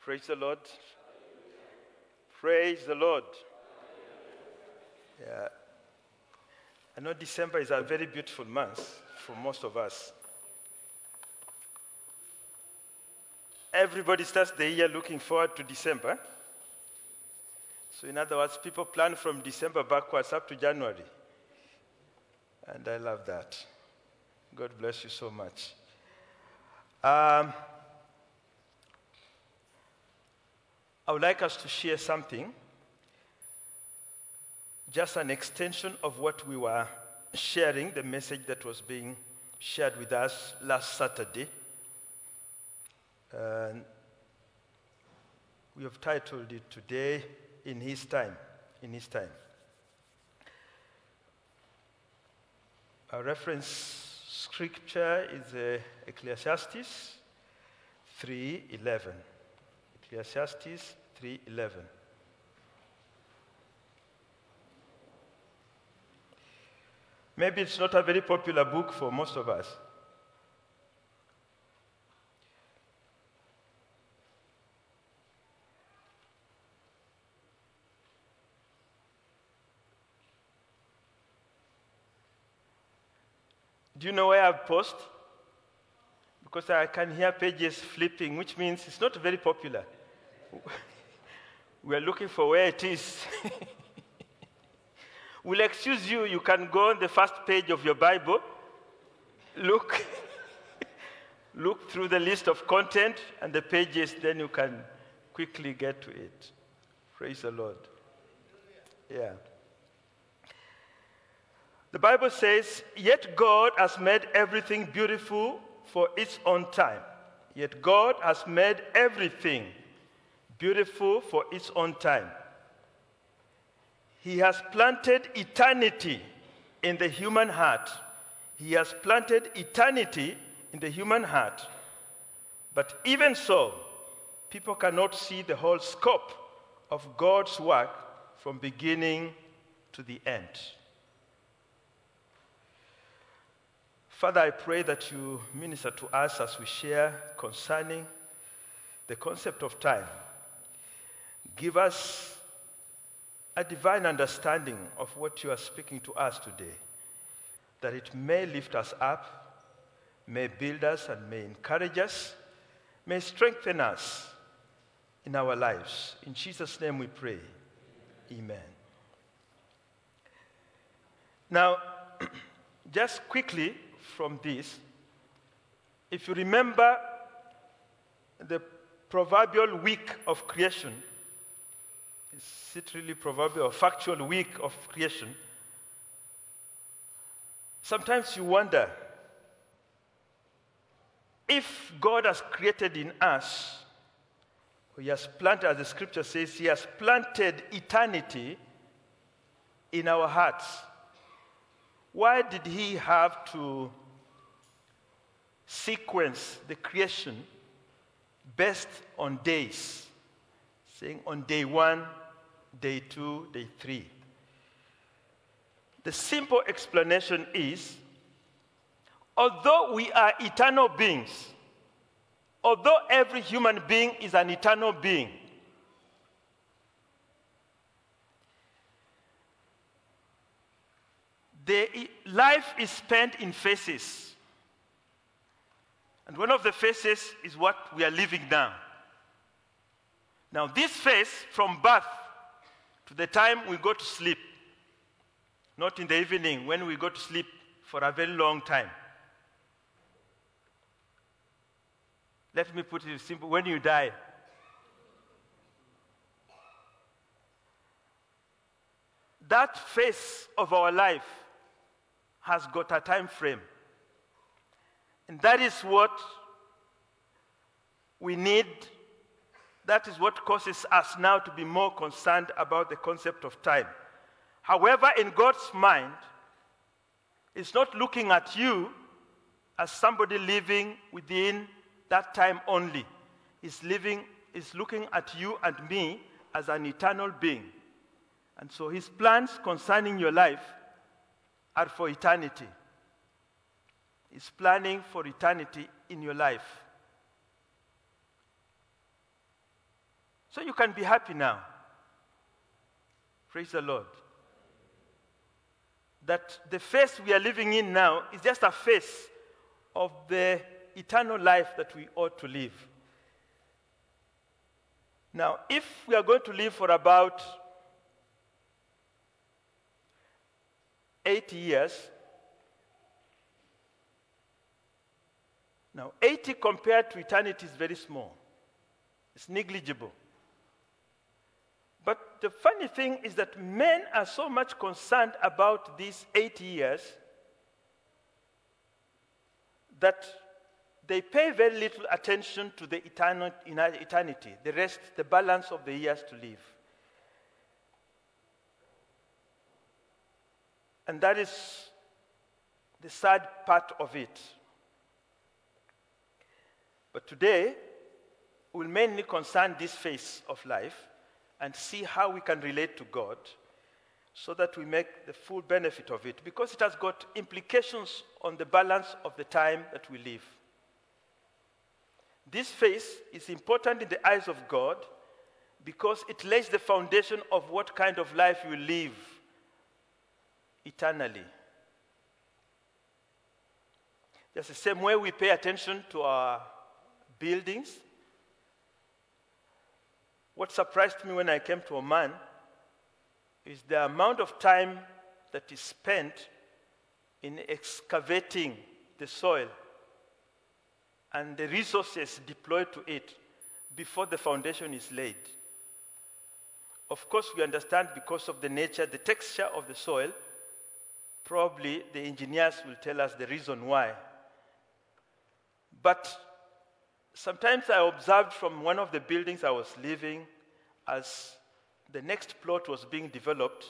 Praise the Lord. Praise the Lord. Yeah. I know December is a very beautiful month for most of us. Everybody starts the year looking forward to December. So, in other words, people plan from December backwards up to January. And I love that. God bless you so much. Um, I would like us to share something, just an extension of what we were sharing, the message that was being shared with us last Saturday. And we have titled it Today in His Time. In His Time. Our reference scripture is uh, Ecclesiastes 3:11. Ecclesiastes 3:11. Maybe it's not a very popular book for most of us. Do you know where I've paused? Because I can hear pages flipping, which means it's not very popular. We are looking for where it is. we'll excuse you. You can go on the first page of your Bible, look, look through the list of content and the pages, then you can quickly get to it. Praise the Lord. Yeah. The Bible says, Yet God has made everything beautiful for its own time. Yet God has made everything beautiful for its own time. He has planted eternity in the human heart. He has planted eternity in the human heart. But even so, people cannot see the whole scope of God's work from beginning to the end. Father, I pray that you minister to us as we share concerning the concept of time. Give us a divine understanding of what you are speaking to us today, that it may lift us up, may build us, and may encourage us, may strengthen us in our lives. In Jesus' name we pray. Amen. Now, just quickly, from this, if you remember the proverbial week of creation, is it really proverbial or factual week of creation? Sometimes you wonder if God has created in us, He has planted, as the scripture says, He has planted eternity in our hearts. Why did He have to sequence the creation based on days, saying on day one, day two, day three. The simple explanation is although we are eternal beings, although every human being is an eternal being, the life is spent in phases. And one of the phases is what we are living now. Now, this phase from birth to the time we go to sleep, not in the evening when we go to sleep for a very long time. Let me put it simple when you die, that phase of our life has got a time frame. And that is what we need. That is what causes us now to be more concerned about the concept of time. However, in God's mind, it's not looking at you as somebody living within that time only. He's living, is looking at you and me as an eternal being. And so his plans concerning your life are for eternity is planning for eternity in your life. So you can be happy now. Praise the Lord. That the face we are living in now is just a face of the eternal life that we ought to live. Now, if we are going to live for about 80 years, now 80 compared to eternity is very small, it's negligible. But the funny thing is that men are so much concerned about these eight years that they pay very little attention to the eternal, eternity, the rest, the balance of the years to live. And that is the sad part of it. But today, we'll mainly concern this phase of life and see how we can relate to God so that we make the full benefit of it because it has got implications on the balance of the time that we live. This phase is important in the eyes of God because it lays the foundation of what kind of life you live eternally. Just the same way we pay attention to our buildings, what surprised me when I came to Oman is the amount of time that is spent in excavating the soil and the resources deployed to it before the foundation is laid. Of course, we understand because of the nature, the texture of the soil, probably the engineers will tell us the reason why. But sometimes I observed from one of the buildings I was living as the next plot was being developed.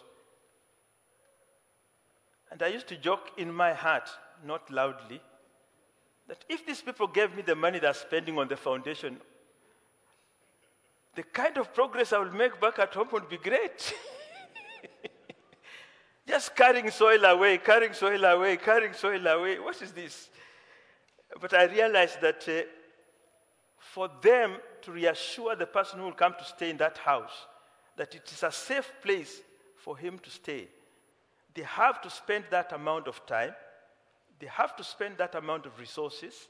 And I used to joke in my heart, not loudly, that if these people gave me the money they're spending on the foundation, the kind of progress I would make back at home would be great. Just carrying soil away, carrying soil away, carrying soil away. What is this? But I realized that uh, for them to reassure the person who will come to stay in that house that it is a safe place for him to stay, they have to spend that amount of time, they have to spend that amount of resources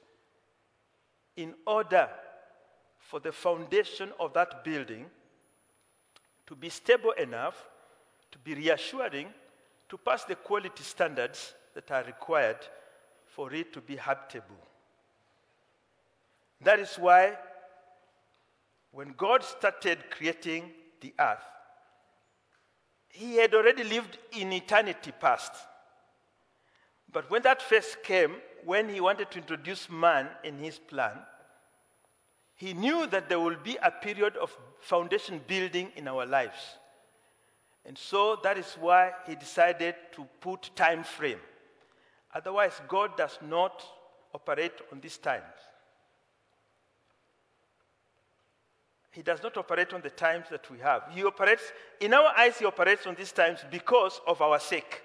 in order for the foundation of that building to be stable enough, to be reassuring, to pass the quality standards that are required for it to be habitable. That is why when God started creating the earth, he had already lived in eternity past. But when that phase came, when he wanted to introduce man in his plan, he knew that there will be a period of foundation building in our lives. And so that is why he decided to put time frame. Otherwise, God does not operate on these times. He does not operate on the times that we have. He operates, in our eyes, He operates on these times because of our sake.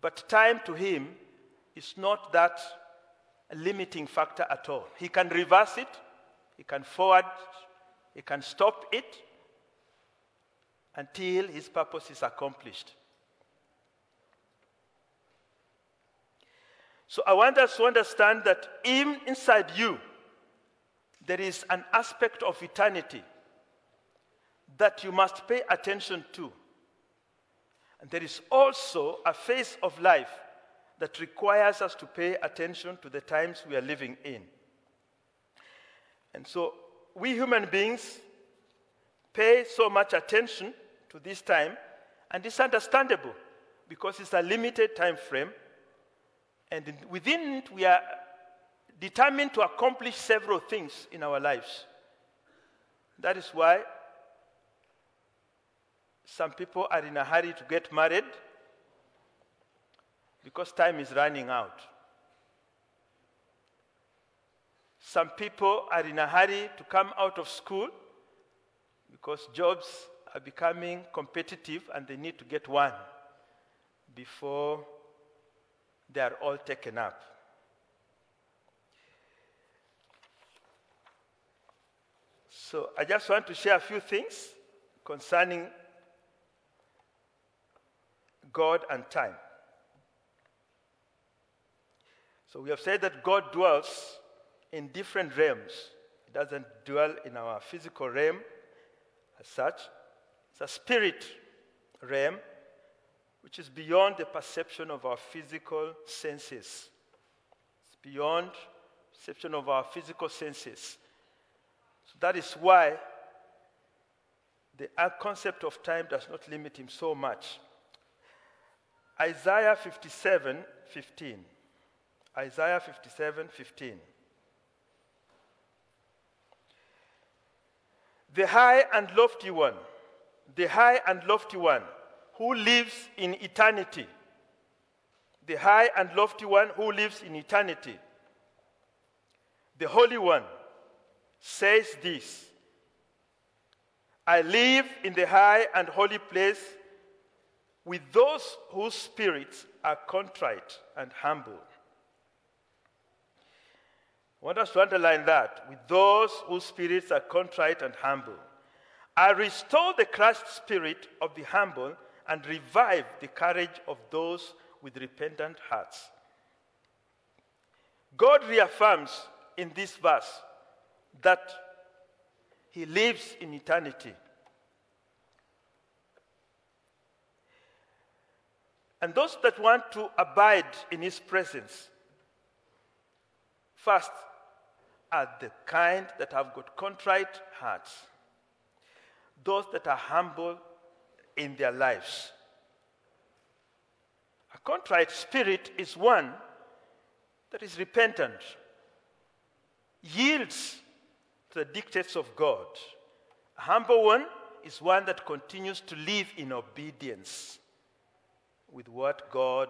But time to Him is not that limiting factor at all. He can reverse it, He can forward, He can stop it until His purpose is accomplished. So I want us to understand that even inside you, there is an aspect of eternity that you must pay attention to. And there is also a phase of life that requires us to pay attention to the times we are living in. And so we human beings pay so much attention to this time, and it's understandable because it's a limited time frame, and within it we are determined to accomplish several things in our lives. That is why some people are in a hurry to get married because time is running out. Some people are in a hurry to come out of school because jobs are becoming competitive and they need to get one before they are all taken up. So I just want to share a few things concerning God and time. So we have said that God dwells in different realms. He doesn't dwell in our physical realm as such. It's a spirit realm which is beyond the perception of our physical senses. It's beyond perception of our physical senses. That is why the concept of time does not limit him so much. Isaiah 57 15. Isaiah 57 15. The high and lofty one, the high and lofty one who lives in eternity, the high and lofty one who lives in eternity, the Holy One says this I live in the high and holy place with those whose spirits are contrite and humble. I want us to underline that with those whose spirits are contrite and humble. I restore the crushed spirit of the humble and revive the courage of those with repentant hearts. God reaffirms in this verse that He lives in eternity. And those that want to abide in His presence, first, are the kind that have got contrite hearts, those that are humble in their lives. A contrite spirit is one that is repentant, yields the dictates of God. A humble one is one that continues to live in obedience with what God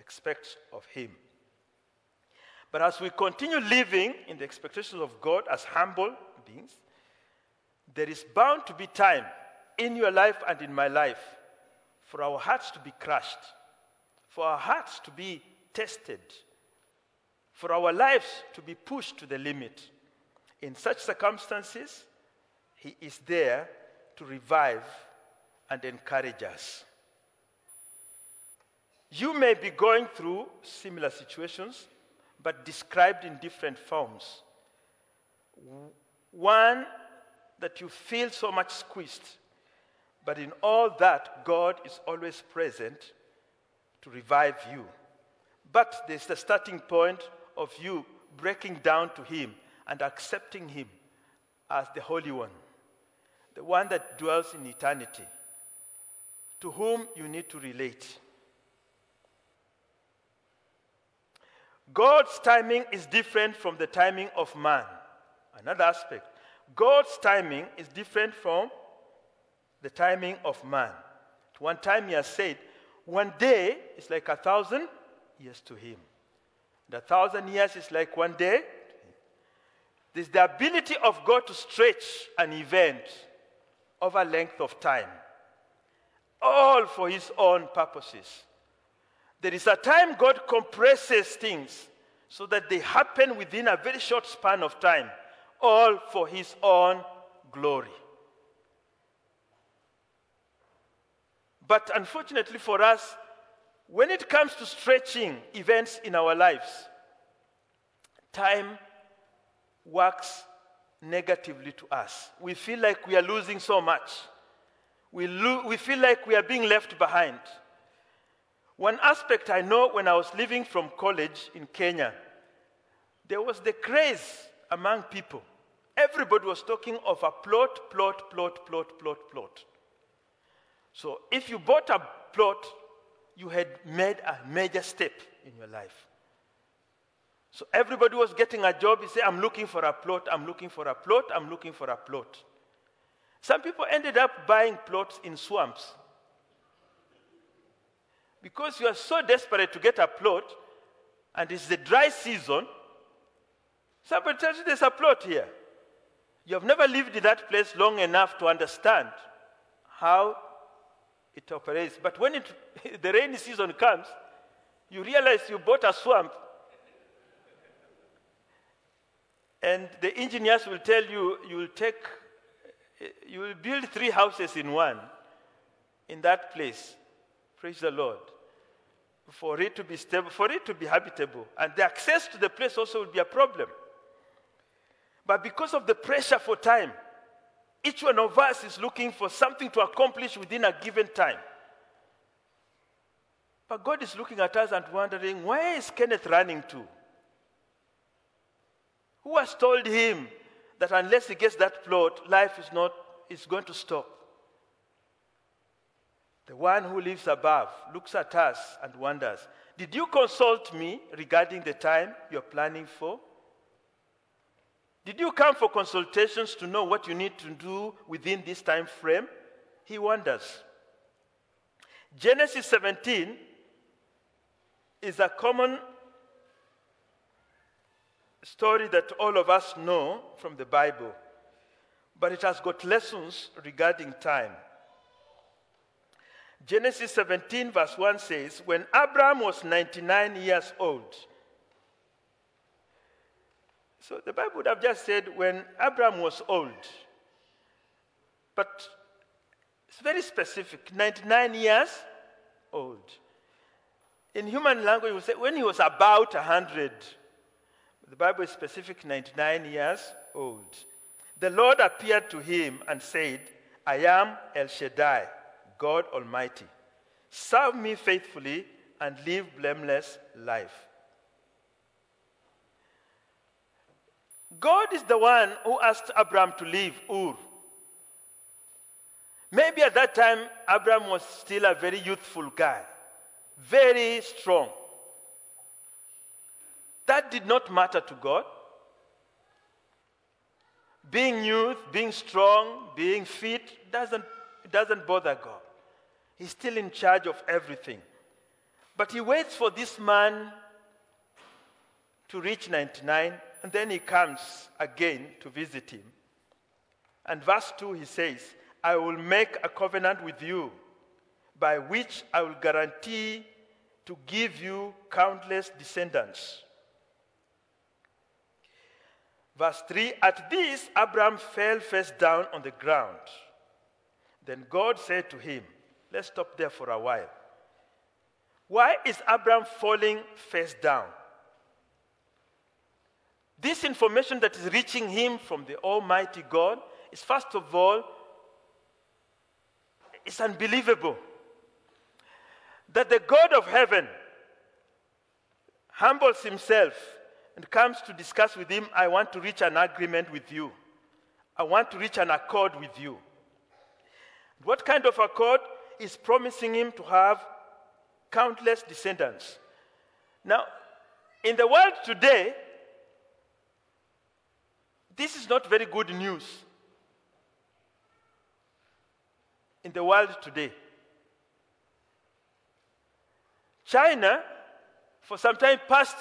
expects of him. But as we continue living in the expectations of God as humble beings, there is bound to be time in your life and in my life for our hearts to be crushed, for our hearts to be tested, for our lives to be pushed to the limit. In such circumstances, He is there to revive and encourage us. You may be going through similar situations, but described in different forms. One that you feel so much squeezed, but in all that, God is always present to revive you. But there's the starting point of you breaking down to Him and accepting Him as the Holy One, the one that dwells in eternity, to whom you need to relate. God's timing is different from the timing of man. Another aspect. God's timing is different from the timing of man. One time, he has said, one day is like a thousand years to him. And a thousand years is like one day. There's the ability of God to stretch an event over a length of time, all for his own purposes. There is a time God compresses things so that they happen within a very short span of time, all for His own glory. But unfortunately for us, when it comes to stretching events in our lives, time works negatively to us. We feel like we are losing so much. We, lo- we feel like we are being left behind. One aspect I know when I was leaving from college in Kenya, there was the craze among people. Everybody was talking of a plot, plot, plot, plot, plot, plot. So if you bought a plot, you had made a major step in your life. So everybody was getting a job. He said, I'm looking for a plot, I'm looking for a plot, I'm looking for a plot. Some people ended up buying plots in swamps. Because you are so desperate to get a plot, and it's the dry season, somebody tells you there's a plot here. You have never lived in that place long enough to understand how it operates. But when it, the rainy season comes, you realize you bought a swamp. And the engineers will tell you you will take You will build three houses in one in that place. Praise the Lord. For it to be stable, for it to be habitable. And the access to the place also will be a problem. But because of the pressure for time, each one of us is looking for something to accomplish within a given time. But God is looking at us and wondering, where is Kenneth running to? Who has told him that unless he gets that plot, life is not is going to stop? The one who lives above looks at us and wonders, Did you consult me regarding the time you're planning for? Did you come for consultations to know what you need to do within this time frame? He wonders. Genesis 17 is a common story that all of us know from the Bible, but it has got lessons regarding time. Genesis 17, verse 1 says, When Abraham was 99 years old, so the Bible would have just said, When Abraham was old, but it's very specific 99 years old. In human language, we say when he was about 100. The Bible is specific 99 years old. The Lord appeared to him and said, I am El Shaddai God Almighty. Serve me faithfully and live blameless life. God is the one who asked Abraham to leave Ur. Maybe at that time, Abraham was still a very youthful guy, very strong. That did not matter to God. Being youth, being strong, being fit doesn't, doesn't bother God. He's still in charge of everything. But he waits for this man to reach 99, and then he comes again to visit him. And verse 2, he says, I will make a covenant with you by which I will guarantee to give you countless descendants. Verse 3 At this, Abraham fell face down on the ground. Then God said to him, Let's stop there for a while. Why is Abraham falling face down? This information that is reaching him from the Almighty God is, first of all, it's unbelievable. That the God of heaven humbles himself and comes to discuss with him, I want to reach an agreement with you. I want to reach an accord with you. What kind of accord? is promising him to have countless descendants. Now, in the world today, this is not very good news. In the world today, China, for some time passed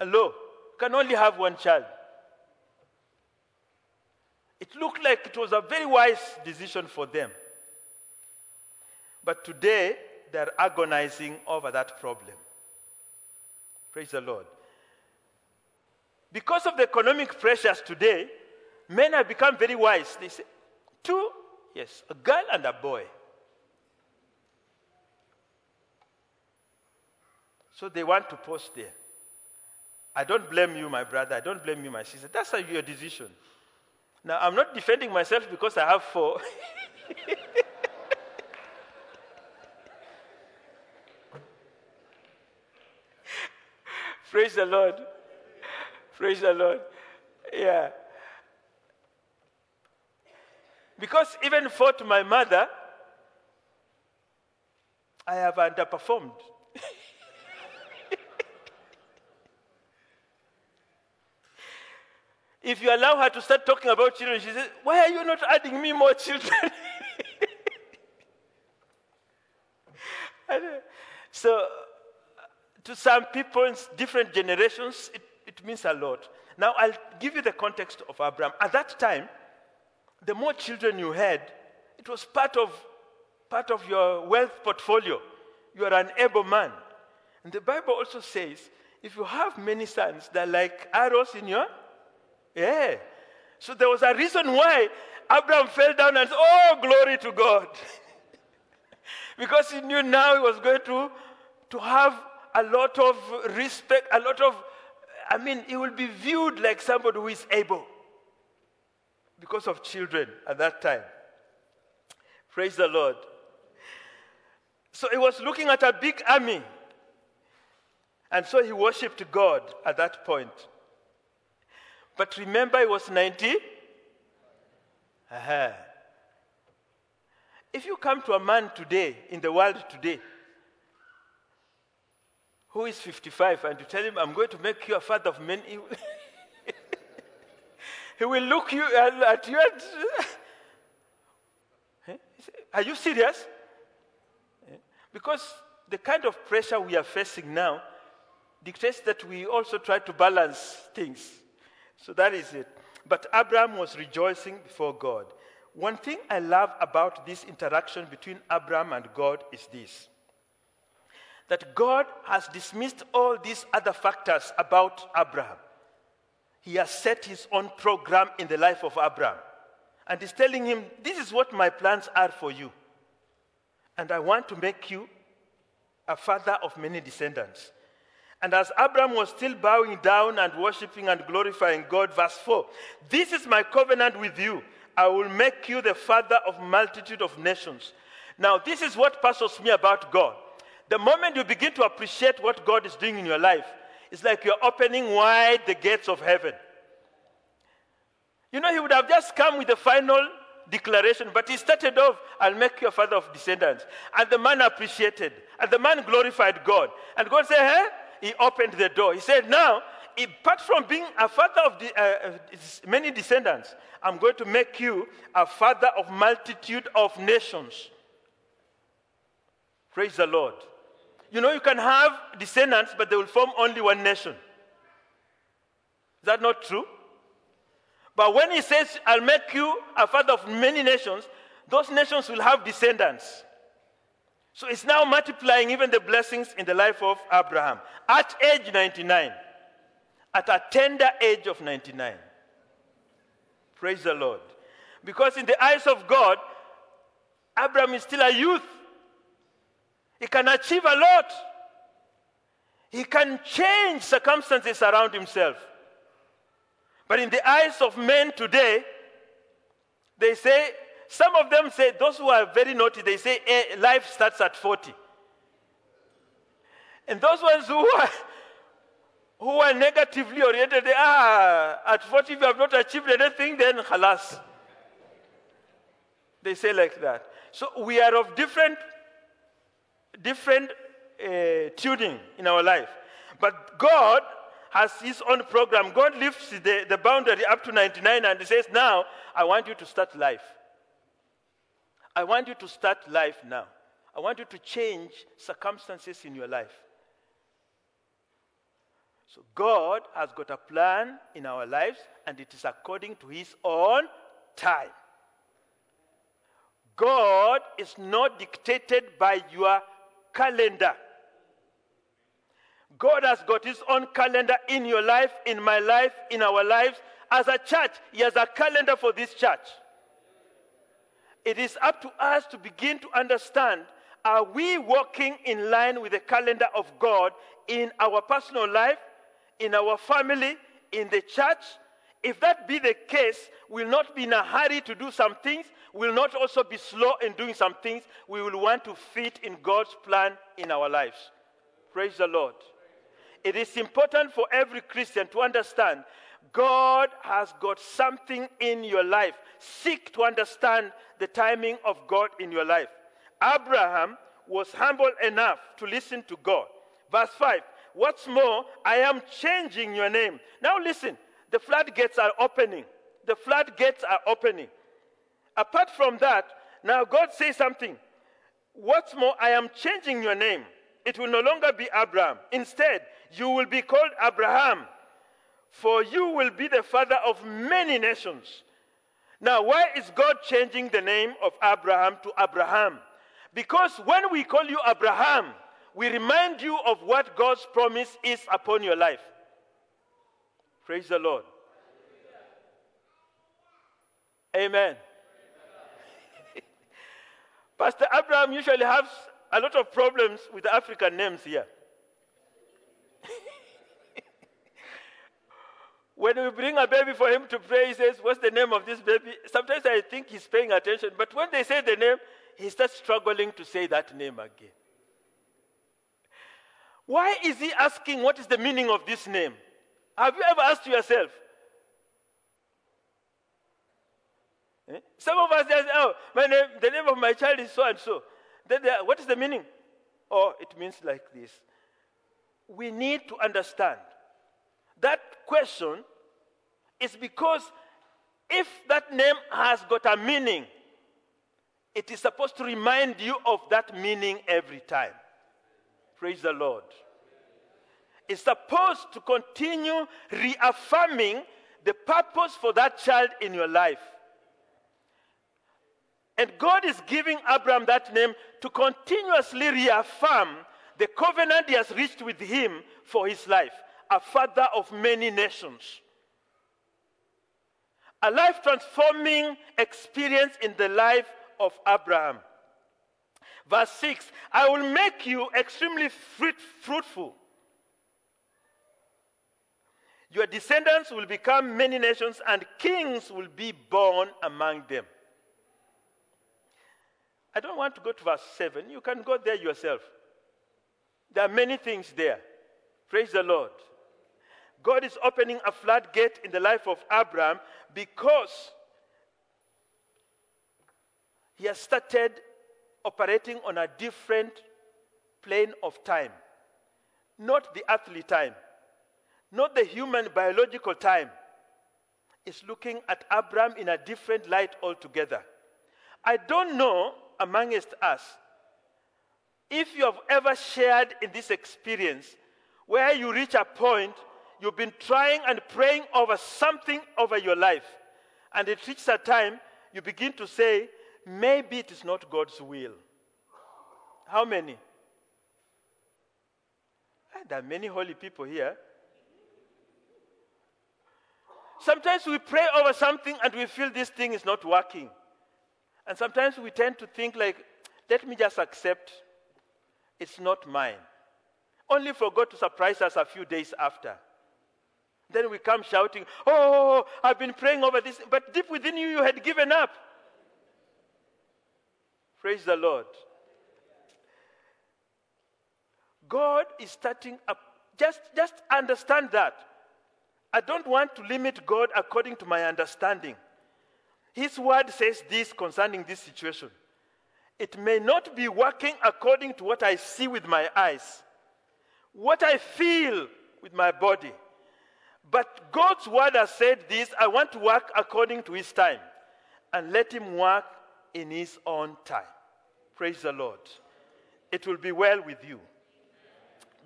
a law, can only have one child. It looked like it was a very wise decision for them. But today, they're agonizing over that problem. Praise the Lord. Because of the economic pressures today, men have become very wise. They say, two, yes, a girl and a boy. So they want to post there. I don't blame you, my brother. I don't blame you, my sister. That's your decision. Now, I'm not defending myself because I have four. Praise the Lord. Praise the Lord. Yeah. Because even for to my mother, I have underperformed. If you allow her to start talking about children, she says, Why are you not adding me more children? so uh, to some people in different generations, it, it means a lot. Now, I'll give you the context of Abraham. At that time, the more children you had, it was part of, part of your wealth portfolio. You are an able man. And the Bible also says if you have many sons, they're like arrows in your. Yeah. So there was a reason why Abraham fell down and said, Oh, glory to God. because he knew now he was going to, to have a lot of respect, a lot of, I mean, he will be viewed like somebody who is able because of children at that time. Praise the Lord. So he was looking at a big army. And so he worshiped God at that point. But remember, he was 90. Uh-huh. If you come to a man today, in the world today, who is 55, and you tell him, I'm going to make you a father of men, he, will look you at you and, Are you serious? Because the kind of pressure we are facing now dictates that we also try to balance things. So that is it. But Abraham was rejoicing before God. One thing I love about this interaction between Abraham and God is this that God has dismissed all these other factors about Abraham. He has set his own program in the life of Abraham. And he's telling him, This is what my plans are for you. And I want to make you a father of many descendants. And as Abraham was still bowing down and worshiping and glorifying God, verse 4 This is my covenant with you. I will make you the father of multitude of nations. Now, this is what puzzles me about God. The moment you begin to appreciate what God is doing in your life, it's like you're opening wide the gates of heaven. You know, he would have just come with the final declaration, but he started off, I'll make you a father of descendants. And the man appreciated, and the man glorified God. And God said, Hey, he opened the door. He said, Now, apart from being a father of the, uh, uh, many descendants, I'm going to make you a father of multitude of nations. Praise the Lord. You know, you can have descendants, but they will form only one nation. Is that not true? But when he says, I'll make you a father of many nations, those nations will have descendants. So it's now multiplying even the blessings in the life of Abraham at age 99, at a tender age of 99. Praise the Lord. Because in the eyes of God, Abraham is still a youth. He can achieve a lot. He can change circumstances around himself. But in the eyes of men today, they say some of them say, those who are very naughty, they say eh, life starts at 40. And those ones who are, who are negatively oriented, they are ah, at 40, if you have not achieved anything, then halas. They say like that. So we are of different, different uh, tuning in our life. But God has his own program. God lifts the, the boundary up to 99 and he says, Now I want you to start life. I want you to start life now. I want you to change circumstances in your life. So, God has got a plan in our lives, and it is according to His own time. God is not dictated by your calendar. God has got His own calendar in your life, in my life, in our lives. As a church, He has a calendar for this church it is up to us to begin to understand are we walking in line with the calendar of God in our personal life, in our family, in the church? If that be the case, we'll not be in a hurry to do some things, we'll not also be slow in doing some things. We will want to fit in God's plan in our lives. Praise the Lord. It is important for every Christian to understand God has got something in your life. Seek to understand the timing of God in your life. Abraham was humble enough to listen to God. Verse 5 What's more, I am changing your name. Now listen, the floodgates are opening. The floodgates are opening. Apart from that, now God says something. What's more, I am changing your name. It will no longer be Abram. Instead, you will be called Abraham, for you will be the father of many nations. Now, why is God changing the name of Abram to Abraham? Because when we call you Abraham, we remind you of what God's promise is upon your life. Praise the Lord. Amen. Pastor Abraham usually has a lot of problems with African names here. when we bring a baby for him to pray, he says, What's the name of this baby? Sometimes I think he's paying attention, but when they say the name, he starts struggling to say that name again. Why is he asking what is the meaning of this name? Have you ever asked yourself? Eh? Some of us say, oh, my name, the name of my child is so and so. Then what is the meaning? Oh, it means like this. We need to understand that question is because if that name has got a meaning, it is supposed to remind you of that meaning every time. Praise the Lord. It's supposed to continue reaffirming the purpose for that child in your life. And God is giving Abraham that name to continuously reaffirm the covenant he has reached with him for his life, a father of many nations. A life transforming experience in the life of Abraham. Verse 6 I will make you extremely fruit, fruitful. Your descendants will become many nations, and kings will be born among them. I don't want to go to verse 7. You can go there yourself. There are many things there. Praise the Lord. God is opening a floodgate in the life of Abraham because he has started operating on a different plane of time. Not the earthly time, not the human biological time. Is looking at Abraham in a different light altogether. I don't know amongst us if you have ever shared in this experience where you reach a point you've been trying and praying over something over your life, and it reaches a time you begin to say, maybe it is not God's will. How many? Ah, there are many holy people here. Sometimes we pray over something and we feel this thing is not working. And sometimes we tend to think like, let me just accept it's not mine. Only for God to surprise us a few days after. Then we come shouting, Oh, I've been praying over this. But deep within you, you had given up. Praise the Lord. God is starting up. Just, just understand that. I don't want to limit God according to my understanding. His word says this concerning this situation. It may not be working according to what I see with my eyes, what I feel with my body. But God's word has said this I want to work according to his time and let him work in his own time. Praise the Lord. It will be well with you.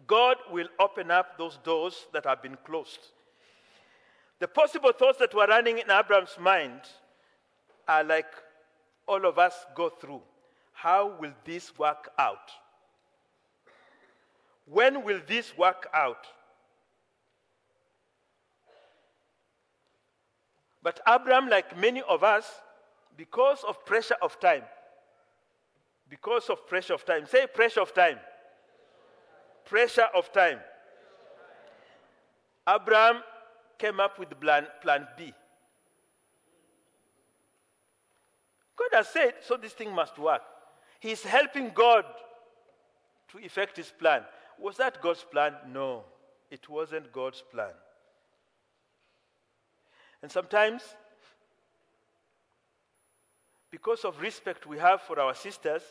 God will open up those doors that have been closed. The possible thoughts that were running in Abraham's mind are like all of us go through. How will this work out? When will this work out? But Abraham, like many of us, because of pressure of time, because of pressure of time, say pressure of time. Pressure of time. Abraham came up with plan, plan B. God has said, so this thing must work. He's helping God to effect his plan. Was that God's plan? No, it wasn't God's plan. And sometimes, because of respect we have for our sisters,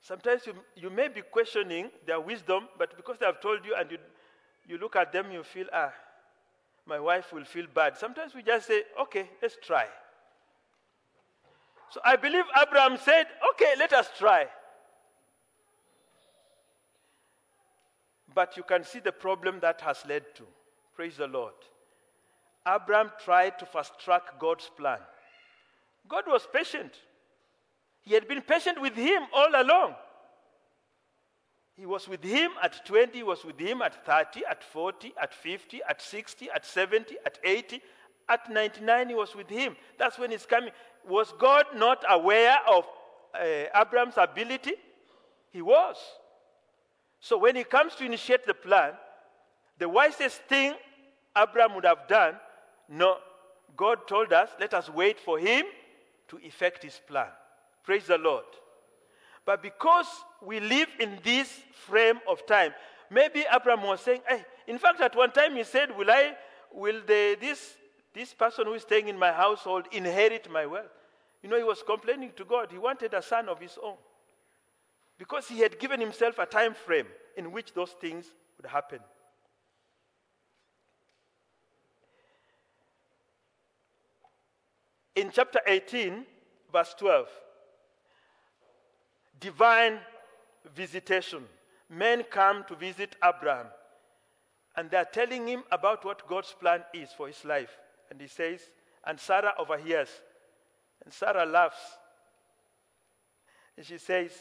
sometimes you, you may be questioning their wisdom, but because they have told you and you, you look at them, you feel, ah, my wife will feel bad. Sometimes we just say, okay, let's try. So I believe Abraham said, okay, let us try. But you can see the problem that has led to. Praise the Lord. Abraham tried to fast track God's plan. God was patient. He had been patient with him all along. He was with him at 20, he was with him at 30, at 40, at 50, at 60, at 70, at 80, at 99, he was with him. That's when he's coming was God not aware of uh, Abraham's ability? He was. So when he comes to initiate the plan, the wisest thing Abraham would have done, no, God told us, let us wait for him to effect his plan. Praise the Lord. But because we live in this frame of time, maybe Abraham was saying, hey, in fact, at one time he said, Will I, will the, this, this person who is staying in my household inherit my wealth? You know, he was complaining to God. He wanted a son of his own. Because he had given himself a time frame in which those things would happen. In chapter 18, verse 12, divine visitation. Men come to visit Abraham, and they're telling him about what God's plan is for his life. And he says, and Sarah overhears, and Sarah laughs. And she says,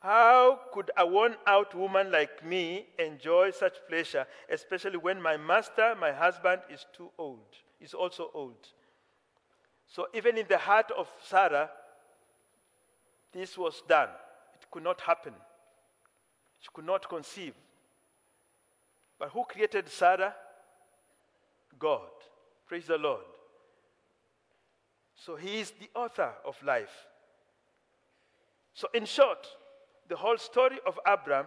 How could a worn out woman like me enjoy such pleasure, especially when my master, my husband, is too old, is also old? So even in the heart of Sarah, this was done. It could not happen. She could not conceive. But who created Sarah? God. Praise the Lord. So he is the author of life. So, in short, the whole story of Abraham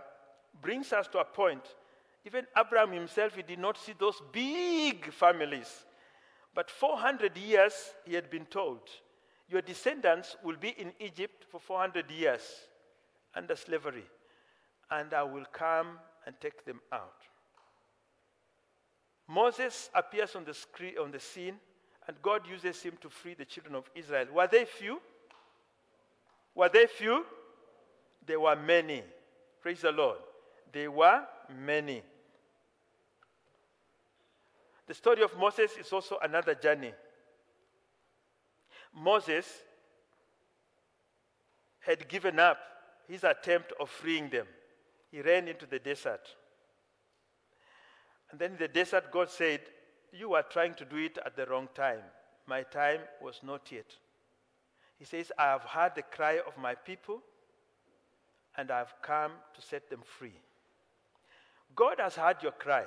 brings us to a point. Even Abraham himself, he did not see those big families but 400 years, he had been told, Your descendants will be in Egypt for 400 years under slavery, and I will come and take them out. Moses appears on the, screen, on the scene, and God uses him to free the children of Israel. Were they few? Were they few? They were many. Praise the Lord. They were many. The story of Moses is also another journey. Moses had given up his attempt of freeing them. He ran into the desert. And then in the desert, God said, You are trying to do it at the wrong time. My time was not yet. He says, I have heard the cry of my people, and I have come to set them free. God has heard your cry.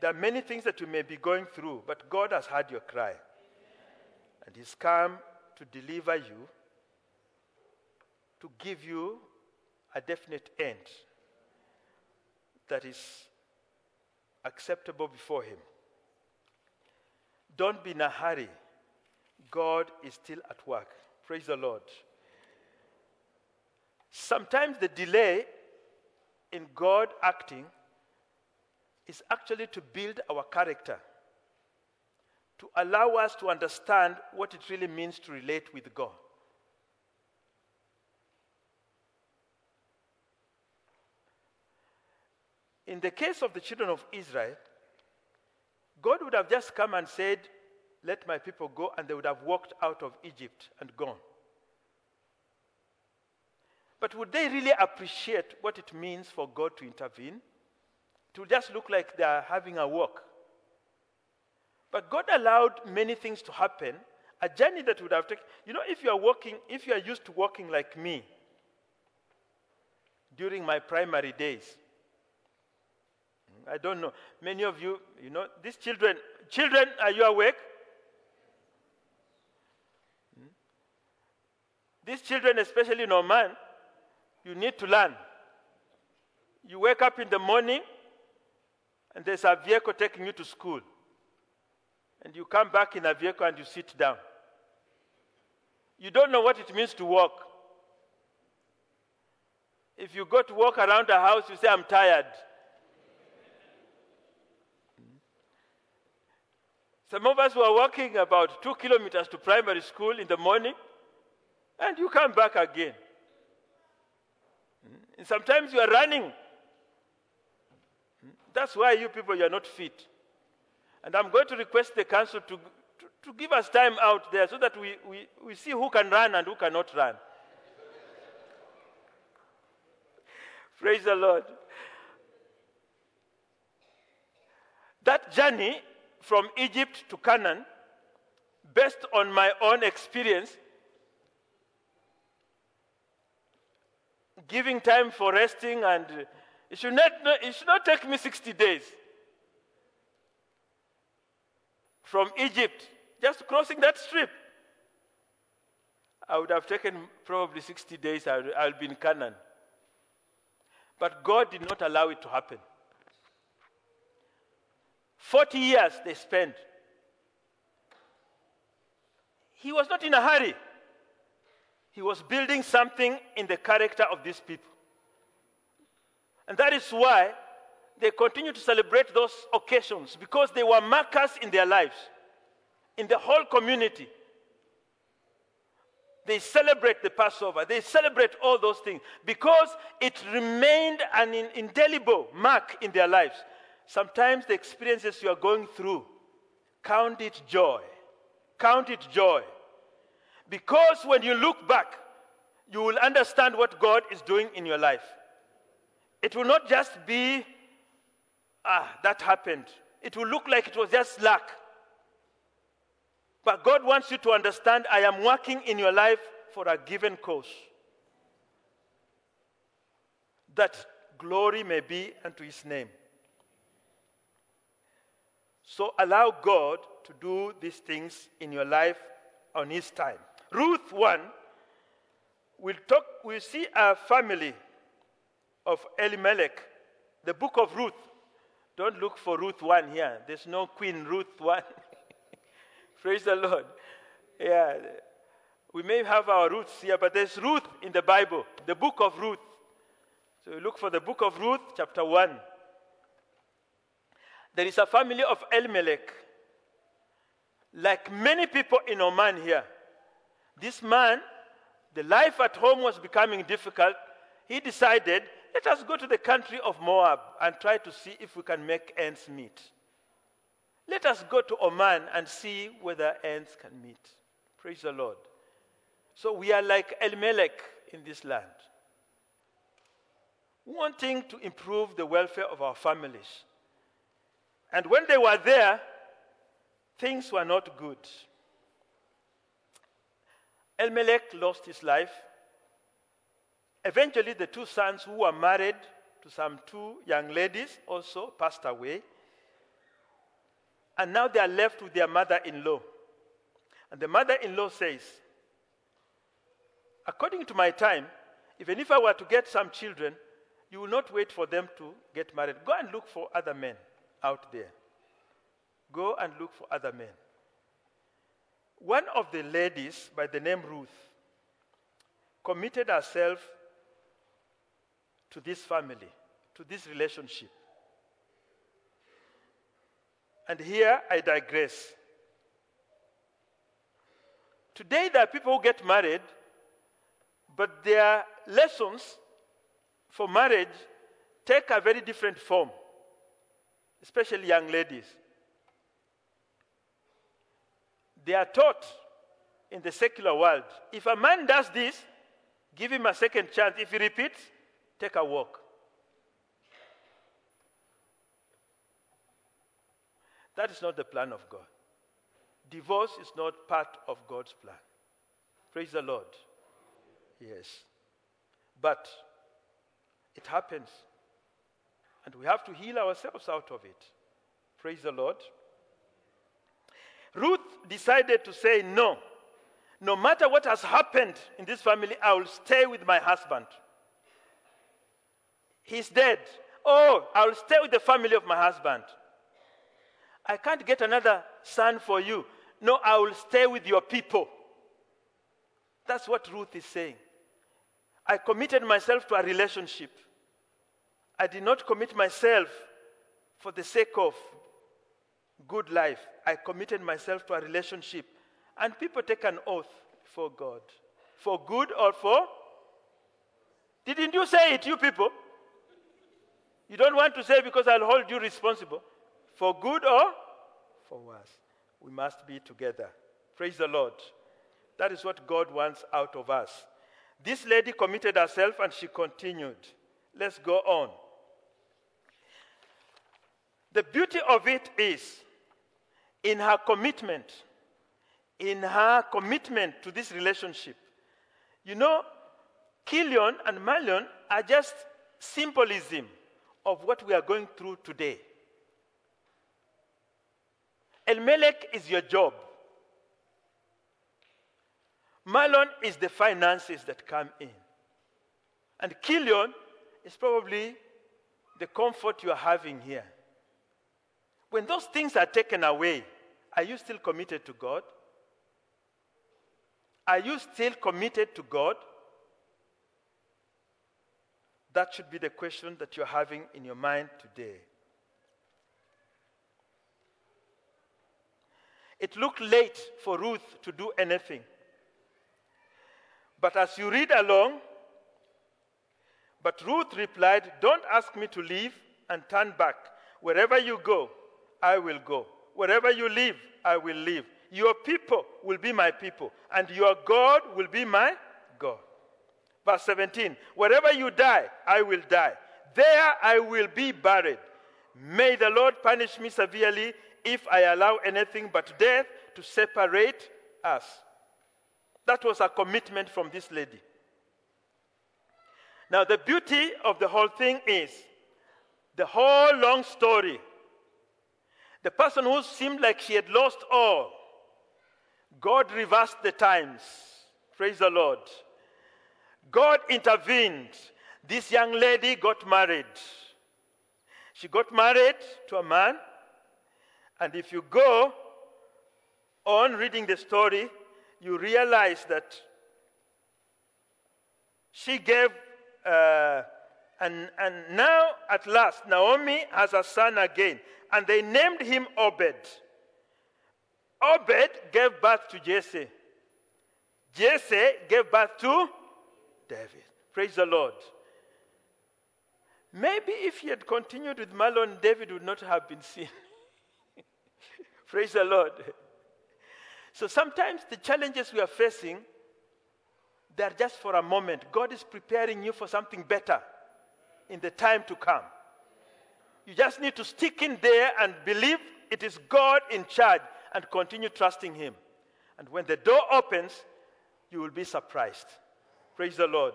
There are many things that you may be going through, but God has heard your cry. And He's come to deliver you, to give you a definite end that is acceptable before Him. Don't be in a hurry. God is still at work. Praise the Lord. Sometimes the delay in God acting is actually to build our character, to allow us to understand what it really means to relate with God. In the case of the children of Israel, God would have just come and said, Let my people go, and they would have walked out of Egypt and gone. But would they really appreciate what it means for God to intervene? It will just look like they are having a walk. But God allowed many things to happen, a journey that would have taken. You know, if you are walking, if you are used to walking like me during my primary days, I don't know. Many of you, you know, these children, children, are you awake? Hmm? These children, especially no man, you need to learn. You wake up in the morning, and there's a vehicle taking you to school. And you come back in a vehicle and you sit down. You don't know what it means to walk. If you go to walk around the house, you say, I'm tired. Some of us were walking about two kilometers to primary school in the morning, and you come back again. And sometimes you are running that's why you people, you're not fit. And I'm going to request the council to, to, to, give us time out there so that we, we, we see who can run and who cannot run. Praise the Lord. That journey from Egypt to Canaan, based on my own experience, giving time for resting and it should not, it should not take me 60 days. From Egypt, just crossing that strip. I would have taken probably 60 days, I'll, I'll be in Canaan. But God did not allow it to happen. 40 years they spent. He was not in a hurry. He was building something in the character of these people. And that is why they continue to celebrate those occasions because they were markers in their lives, in the whole community. They celebrate the Passover. They celebrate all those things because it remained an indelible mark in their lives. Sometimes the experiences you are going through, count it joy. Count it joy. Because when you look back, you will understand what God is doing in your life. It will not just be, ah, that happened. It will look like it was just luck. But God wants you to understand I am working in your life for a given cause. That glory may be unto his name. So allow God to do these things in your life on his time. Ruth 1, we'll talk, we'll see a family of Elimelech, the book of Ruth. Don't look for Ruth 1 here. There's no Queen Ruth 1. Praise the Lord. Yeah. We may have our roots here, but there's Ruth in the Bible, the book of Ruth. So we look for the book of Ruth, chapter 1. There is a family of Elimelech. Like many people in Oman here, this man, the life at home was becoming difficult. He decided, let us go to the country of Moab and try to see if we can make ends meet. Let us go to Oman and see whether ends can meet. Praise the Lord. So we are like Elimelech in this land, wanting to improve the welfare of our families. And when they were there, things were not good. Elimelech lost his life. Eventually, the two sons who were married to some two young ladies also passed away. And now they are left with their mother in law. And the mother in law says, According to my time, even if I were to get some children, you will not wait for them to get married. Go and look for other men out there. Go and look for other men. One of the ladies, by the name Ruth, committed herself to this family, to this relationship. And here I digress. Today, there are people who get married, but their lessons for marriage take a very different form, especially young ladies. They are taught in the secular world if a man does this, give him a second chance. If he repeats, take a walk. That is not the plan of God. Divorce is not part of God's plan. Praise the Lord. Yes. But it happens. And we have to heal ourselves out of it. Praise the Lord. Ruth decided to say, No. No matter what has happened in this family, I will stay with my husband. He's dead. Oh, I will stay with the family of my husband. I can't get another son for you. No, I will stay with your people. That's what Ruth is saying. I committed myself to a relationship. I did not commit myself for the sake of good life. I committed myself to a relationship. And people take an oath for God. For good or for? Didn't you say it, you people? You don't want to say because I'll hold you responsible. For good or for worse. We must be together. Praise the Lord. That is what God wants out of us. This lady committed herself and she continued. Let's go on. The beauty of it is in her commitment, in her commitment to this relationship. You know, Chilion and Mahlon are just symbolism of what we are going through today. Elimelech is your job. Mahlon is the finances that come in. And Kilion is probably the comfort you are having here. When those things are taken away, are you still committed to God? Are you still committed to God? That should be the question that you're having in your mind today. It looked late for Ruth to do anything. But as you read along, but Ruth replied, Don't ask me to leave and turn back. Wherever you go, I will go. Wherever you live, I will live. Your people will be my people, and your God will be my God. Verse 17 Wherever you die, I will die. There I will be buried. May the Lord punish me severely if I allow anything but death to separate us. That was a commitment from this lady. Now, the beauty of the whole thing is the whole long story. The person who seemed like she had lost all, God reversed the times. Praise the Lord. God intervened. This young lady got married. She got married to a man. And if you go on reading the story, you realize that she gave, uh, and, and now at last, Naomi has a son again, and they named him Obed. Obed gave birth to Jesse. Jesse gave birth to David. Praise the Lord. Maybe if he had continued with Mahlon, David would not have been seen. Praise the Lord. So sometimes the challenges we are facing, they're just for a moment. God is preparing you for something better in the time to come. You just need to stick in there and believe it is God in charge and continue trusting Him. And when the door opens, you will be surprised. Praise the Lord.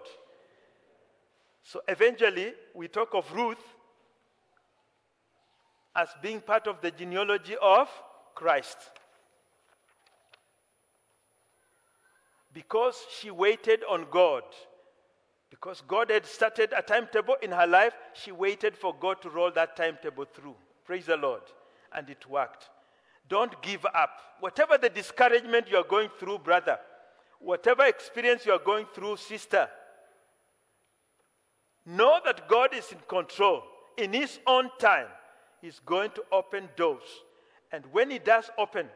So eventually, we talk of Ruth as being part of the genealogy of Christ. because she waited on God. Because God had started a timetable in her life, she waited for God to roll that timetable through. Praise the Lord. And it worked. Don't give up. Whatever the discouragement you are going through, brother, whatever experience you are going through, sister, know that God is in control. In His own time, He's going to open doors. And when He does open,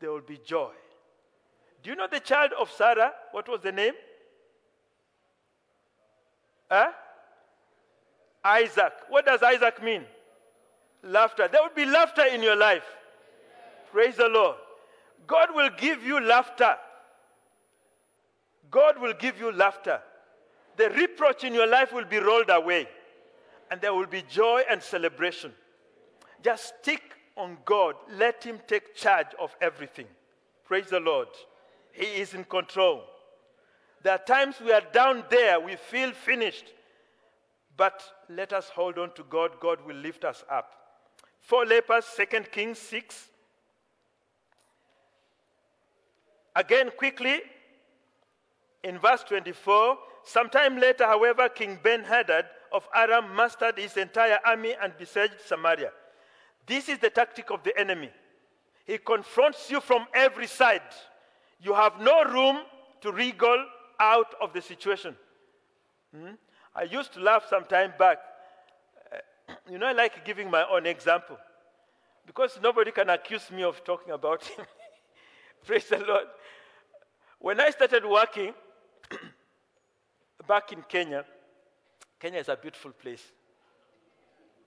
there will be joy. Do you know the child of Sarah? What was the name? Huh? Isaac. What does Isaac mean? Laughter. There will be laughter in your life. Praise the Lord. God will give you laughter. God will give you laughter. The reproach in your life will be rolled away. And there will be joy and celebration. Just stick on God. Let Him take charge of everything. Praise the Lord. He is in control. There are times we are down there, we feel finished. But let us hold on to God. God will lift us up. Four lepers, 2 Kings 6. Again, quickly, in verse 24, sometime later, however, King Ben Hadad of Aram mustered his entire army and besieged Samaria. This is the tactic of the enemy. He confronts you from every side you have no room to wriggle out of the situation. Hmm? I used to laugh some time back. Uh, you know, I like giving my own example because nobody can accuse me of talking about him. Praise the Lord. When I started working back in Kenya, Kenya is a beautiful place.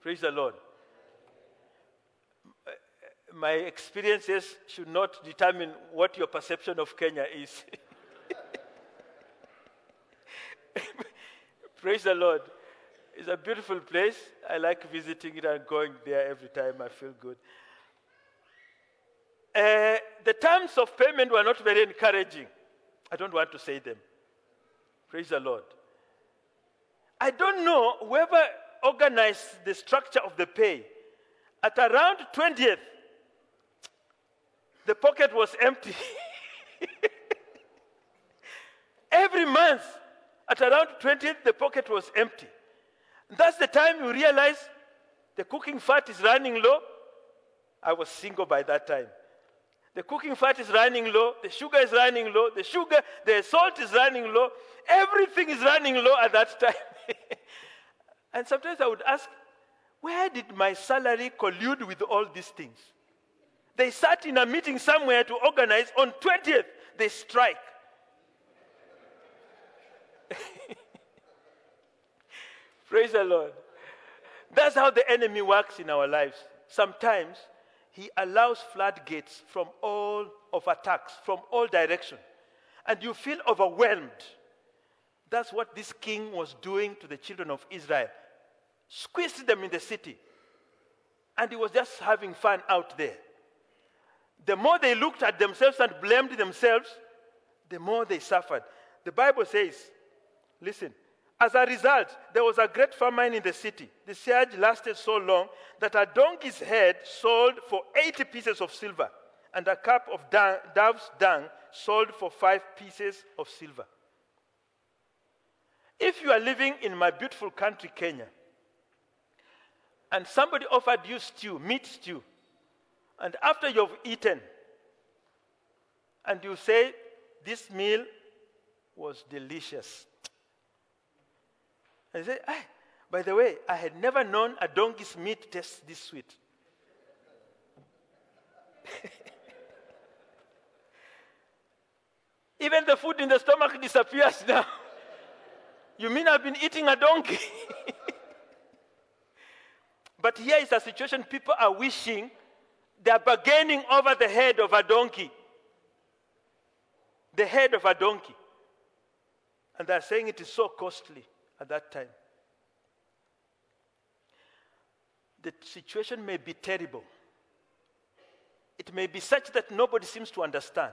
Praise the Lord my experiences should not determine what your perception of Kenya is. Praise the Lord. It's a beautiful place. I like visiting it and going there every time. I feel good. Uh, the terms of payment were not very encouraging. I don't want to say them. Praise the Lord. I don't know whoever organized the structure of the pay. At around 20th, the pocket was empty. Every month, at around 20th, the pocket was empty. That's the time you realize the cooking fat is running low. I was single by that time. The cooking fat is running low, the sugar is running low, the sugar, the salt is running low, everything is running low at that time. and sometimes I would ask, where did my salary collude with all these things? They sat in a meeting somewhere to organize. On 20th, they strike. Praise the Lord. That's how the enemy works in our lives. Sometimes he allows floodgates from all of attacks, from all directions. And you feel overwhelmed. That's what this king was doing to the children of Israel. Squeezed them in the city. And he was just having fun out there. The more they looked at themselves and blamed themselves, the more they suffered. The Bible says, listen, as a result, there was a great famine in the city. The siege lasted so long that a donkey's head sold for 80 pieces of silver, and a cup of dove's dung sold for five pieces of silver. If you are living in my beautiful country, Kenya, and somebody offered you stew, meat stew, and after you've eaten, and you say, This meal was delicious, I said, ah, by the way, I had never known a donkey's meat tastes this sweet. Even the food in the stomach disappears now. you mean I've been eating a donkey? but here is a situation people are wishing they're bargaining over the head of a donkey. The head of a donkey. And they're saying it is so costly at that time. The situation may be terrible. It may be such that nobody seems to understand,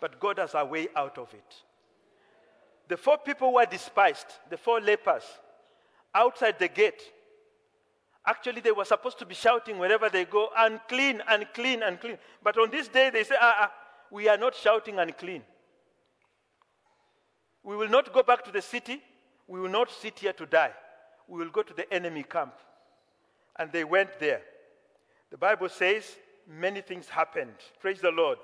but God has a way out of it. The four people were despised, the four lepers, outside the gate. Actually, they were supposed to be shouting wherever they go, unclean, unclean, unclean. But on this day, they say, ah, ah, we are not shouting unclean. We will not go back to the city we will not sit here to die. We will go to the enemy camp. And they went there. The Bible says many things happened. Praise the Lord.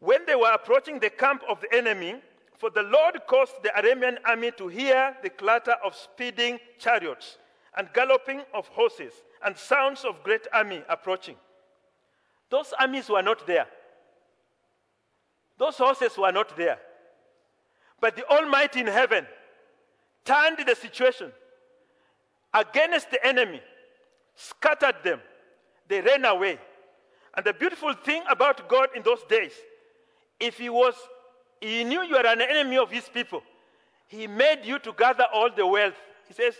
When they were approaching the camp of the enemy, for the Lord caused the Aramean army to hear the clatter of speeding chariots and galloping of horses and sounds of great army approaching. Those armies were not there. Those horses were not there. But the Almighty in heaven turned the situation against the enemy, scattered them. They ran away. And the beautiful thing about God in those days, if he was, he knew you were an enemy of his people, he made you to gather all the wealth. He says,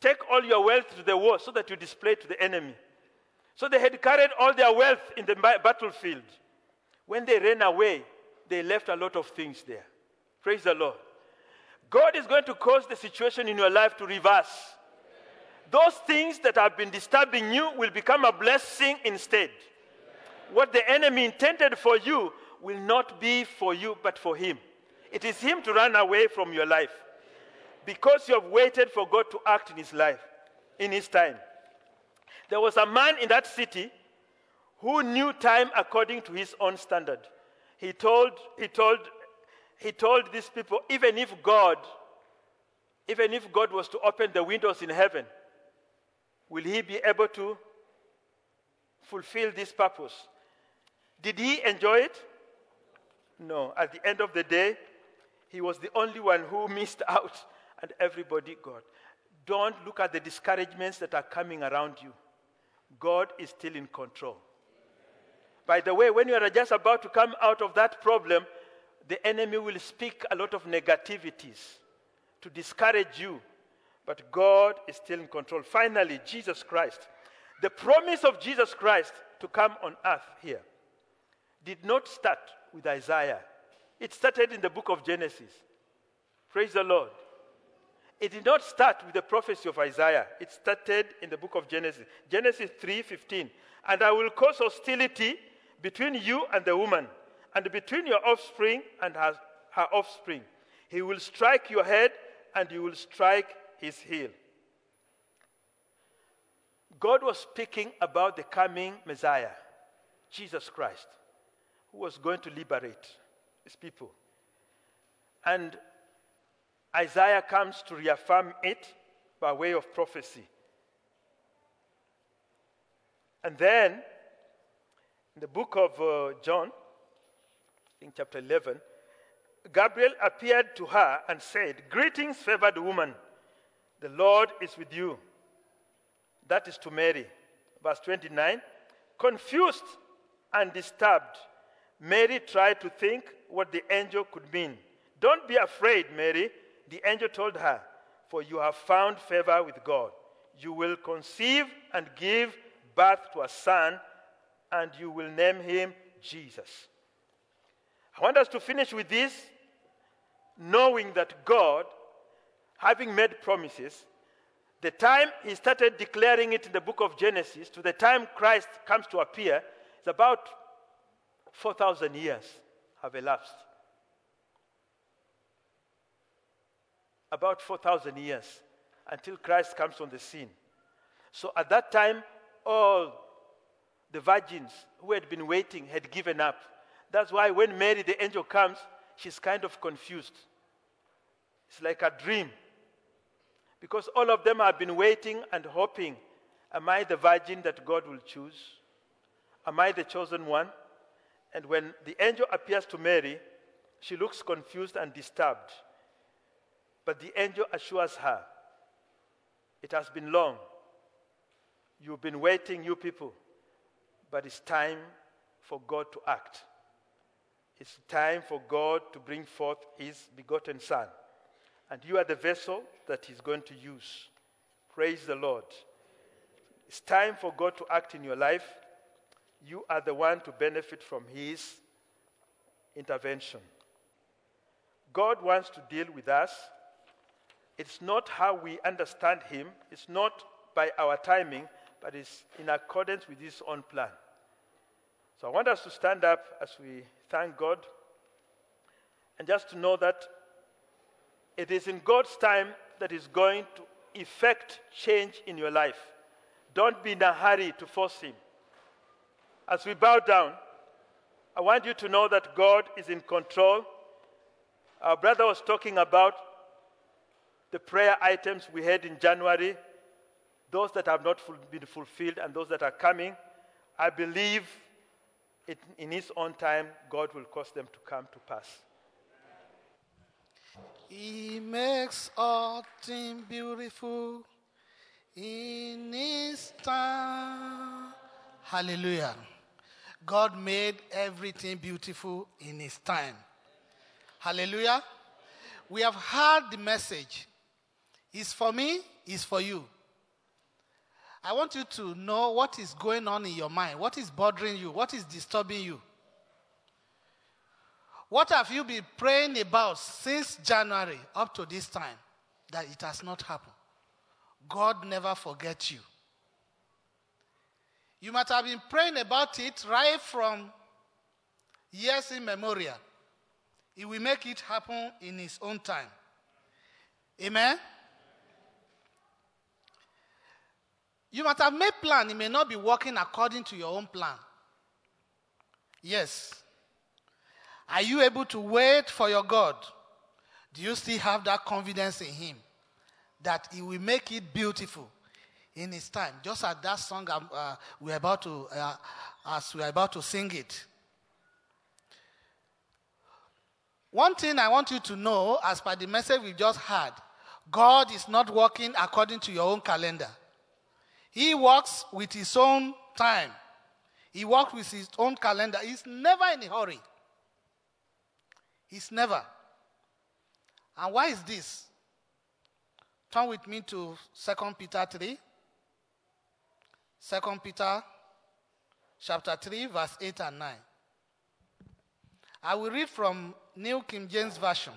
Take all your wealth to the war so that you display to the enemy. So they had carried all their wealth in the battlefield. When they ran away, they left a lot of things there. Praise the Lord. God is going to cause the situation in your life to reverse. Those things that have been disturbing you will become a blessing instead. What the enemy intended for you will not be for you, but for him. It is him to run away from your life because you have waited for God to act in his life, in his time. There was a man in that city who knew time according to his own standard. He told, he told he told these people, even if God, even if God was to open the windows in heaven, will he be able to fulfill this purpose? Did he enjoy it? No. At the end of the day, he was the only one who missed out, and everybody got. Don't look at the discouragements that are coming around you. God is still in control. By the way, when you are just about to come out of that problem, the enemy will speak a lot of negativities to discourage you. But God is still in control. Finally, Jesus Christ. The promise of Jesus Christ to come on earth here did not start with Isaiah, it started in the book of Genesis. Praise the Lord. It did not start with the prophecy of Isaiah. It started in the book of Genesis. Genesis 3:15. And I will cause hostility between you and the woman, and between your offspring and her, her offspring. He will strike your head, and you will strike his heel. God was speaking about the coming Messiah, Jesus Christ, who was going to liberate his people. And Isaiah comes to reaffirm it by way of prophecy. And then, in the book of uh, John, in chapter 11, Gabriel appeared to her and said, Greetings, favored woman, the Lord is with you. That is to Mary. Verse 29 Confused and disturbed, Mary tried to think what the angel could mean. Don't be afraid, Mary, the angel told her, for you have found favor with God. You will conceive and give birth to a son, and you will name him Jesus. I want us to finish with this, knowing that God, having made promises, the time he started declaring it in the book of Genesis to the time Christ comes to appear is about 4,000 years have elapsed. About 4,000 years until Christ comes on the scene. So at that time, all the virgins who had been waiting had given up. That's why when Mary, the angel, comes, she's kind of confused. It's like a dream. Because all of them have been waiting and hoping Am I the virgin that God will choose? Am I the chosen one? And when the angel appears to Mary, she looks confused and disturbed. But the angel assures her, It has been long. You've been waiting, you people, but it's time for God to act. It's time for God to bring forth His begotten Son. And you are the vessel that He's going to use. Praise the Lord. It's time for God to act in your life. You are the one to benefit from His intervention. God wants to deal with us. It's not how we understand Him, it's not by our timing, but it's in accordance with His own plan. So I want us to stand up as we thank God and just to know that it is in God's time that is going to effect change in your life. Don't be in a hurry to force Him. As we bow down, I want you to know that God is in control. Our brother was talking about the prayer items we had in January, those that have not been fulfilled and those that are coming. I believe it, in His own time, God will cause them to come to pass. He makes all things beautiful in His time. Hallelujah. God made everything beautiful in His time. Hallelujah. We have heard the message. It's for me, it's for you. I want you to know what is going on in your mind, what is bothering you, what is disturbing you. What have you been praying about since January up to this time that it has not happened? God never forgets you. You might have been praying about it right from years in immemorial. He will make it happen in His own time. Amen? You might have made plan. It may not be working according to your own plan. Yes. Are you able to wait for your God? Do you still have that confidence in Him that He will make it beautiful in His time? Just as that song um, uh, we're about to, uh, as we're about to sing it. One thing I want you to know, as per the message we just had, God is not working according to your own calendar. He works with His own time. He works with His own calendar. He's never in a hurry. He's never. And why is this? Turn with me to 2 Peter 3. 2 Peter chapter 3, verse 8 and 9. I will read from New King James Version.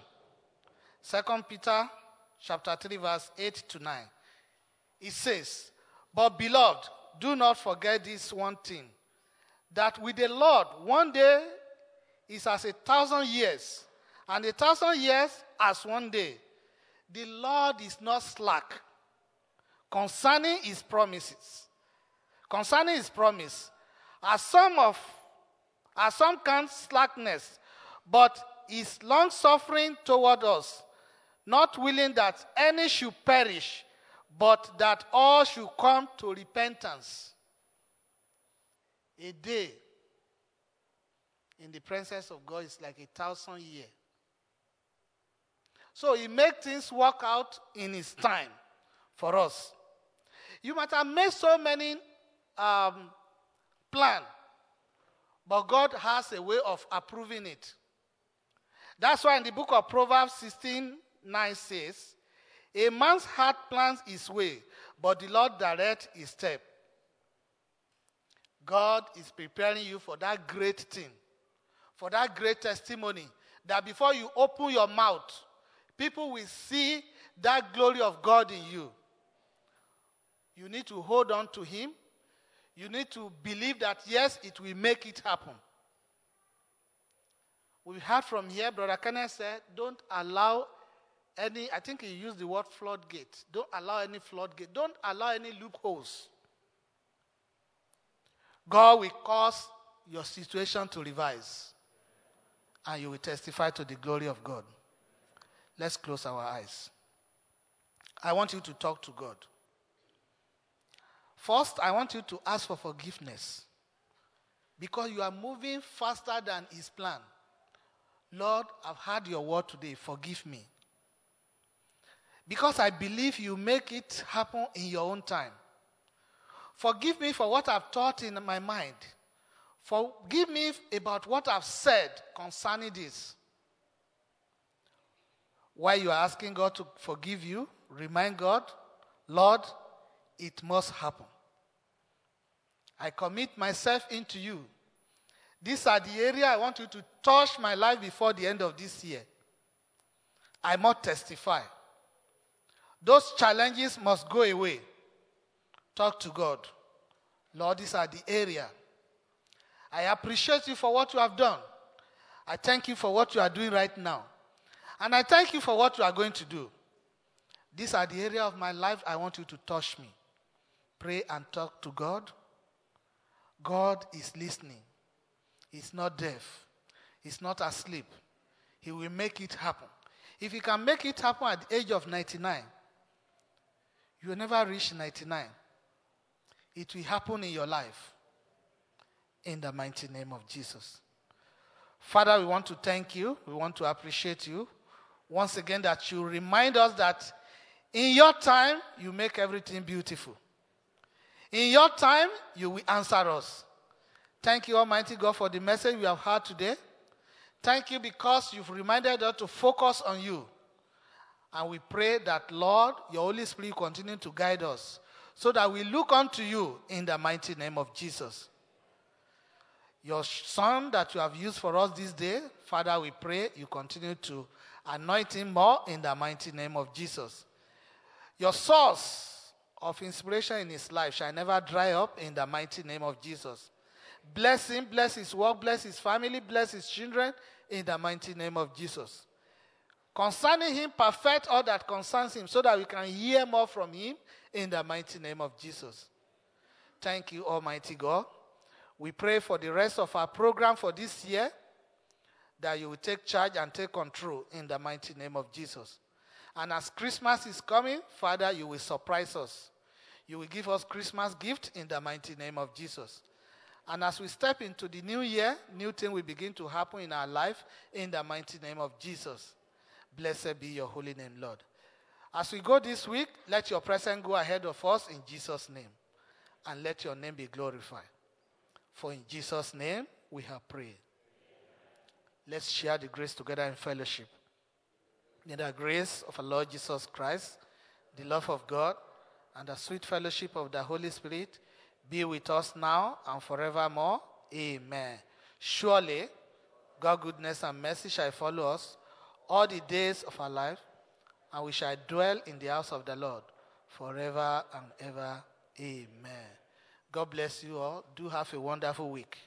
Second Peter chapter 3, verse 8 to 9. It says, But beloved, do not forget this one thing that with the Lord, one day is as a thousand years, and a thousand years as one day. The Lord is not slack concerning his promises. Concerning his promise, as some of as some count slackness, but is long suffering toward us, not willing that any should perish, but that all should come to repentance. A day in the presence of God is like a thousand years. So he makes things work out in his time for us. You might have made so many um, plans, but God has a way of approving it. That's why in the book of Proverbs 16 9 says, A man's heart plans his way, but the Lord directs his step. God is preparing you for that great thing, for that great testimony, that before you open your mouth, people will see that glory of God in you. You need to hold on to Him. You need to believe that, yes, it will make it happen. We heard from here, Brother Kenneth said, don't allow any, I think he used the word floodgate. Don't allow any floodgate. Don't allow any loopholes. God will cause your situation to revise, and you will testify to the glory of God. Let's close our eyes. I want you to talk to God. First, I want you to ask for forgiveness because you are moving faster than His plan. Lord, I've heard your word today. Forgive me. Because I believe you make it happen in your own time. Forgive me for what I've taught in my mind. Forgive me about what I've said concerning this. While you are asking God to forgive you, remind God, Lord, it must happen. I commit myself into you. These are the area I want you to touch my life before the end of this year. I must testify. Those challenges must go away. Talk to God. Lord, these are the area. I appreciate you for what you have done. I thank you for what you are doing right now. And I thank you for what you are going to do. These are the area of my life I want you to touch me. Pray and talk to God. God is listening. He's not deaf. He's not asleep. He will make it happen. If he can make it happen at the age of 99, you never reach 99. It will happen in your life. In the mighty name of Jesus. Father, we want to thank you. We want to appreciate you. Once again, that you remind us that in your time, you make everything beautiful. In your time, you will answer us. Thank you, Almighty God, for the message we have heard today. Thank you because you've reminded us to focus on you. And we pray that, Lord, your Holy Spirit continue to guide us so that we look unto you in the mighty name of Jesus. Your son that you have used for us this day, Father, we pray you continue to anoint him more in the mighty name of Jesus. Your source of inspiration in his life shall never dry up in the mighty name of Jesus. Bless him, bless his work, bless his family, bless his children in the mighty name of Jesus. Concerning him, perfect all that concerns him so that we can hear more from him in the mighty name of Jesus. Thank you, Almighty God. We pray for the rest of our program for this year that you will take charge and take control in the mighty name of Jesus. And as Christmas is coming, Father, you will surprise us. You will give us Christmas gift in the mighty name of Jesus. And as we step into the new year, new thing will begin to happen in our life in the mighty name of Jesus. Blessed be your holy name, Lord. As we go this week, let your presence go ahead of us in Jesus' name. And let your name be glorified. For in Jesus' name we have prayed. Let's share the grace together in fellowship. In the grace of our Lord Jesus Christ, the love of God, and the sweet fellowship of the Holy Spirit be with us now and forevermore. Amen. Surely, God's goodness and mercy shall follow us all the days of our life and we shall dwell in the house of the Lord forever and ever. Amen. God bless you all. Do have a wonderful week.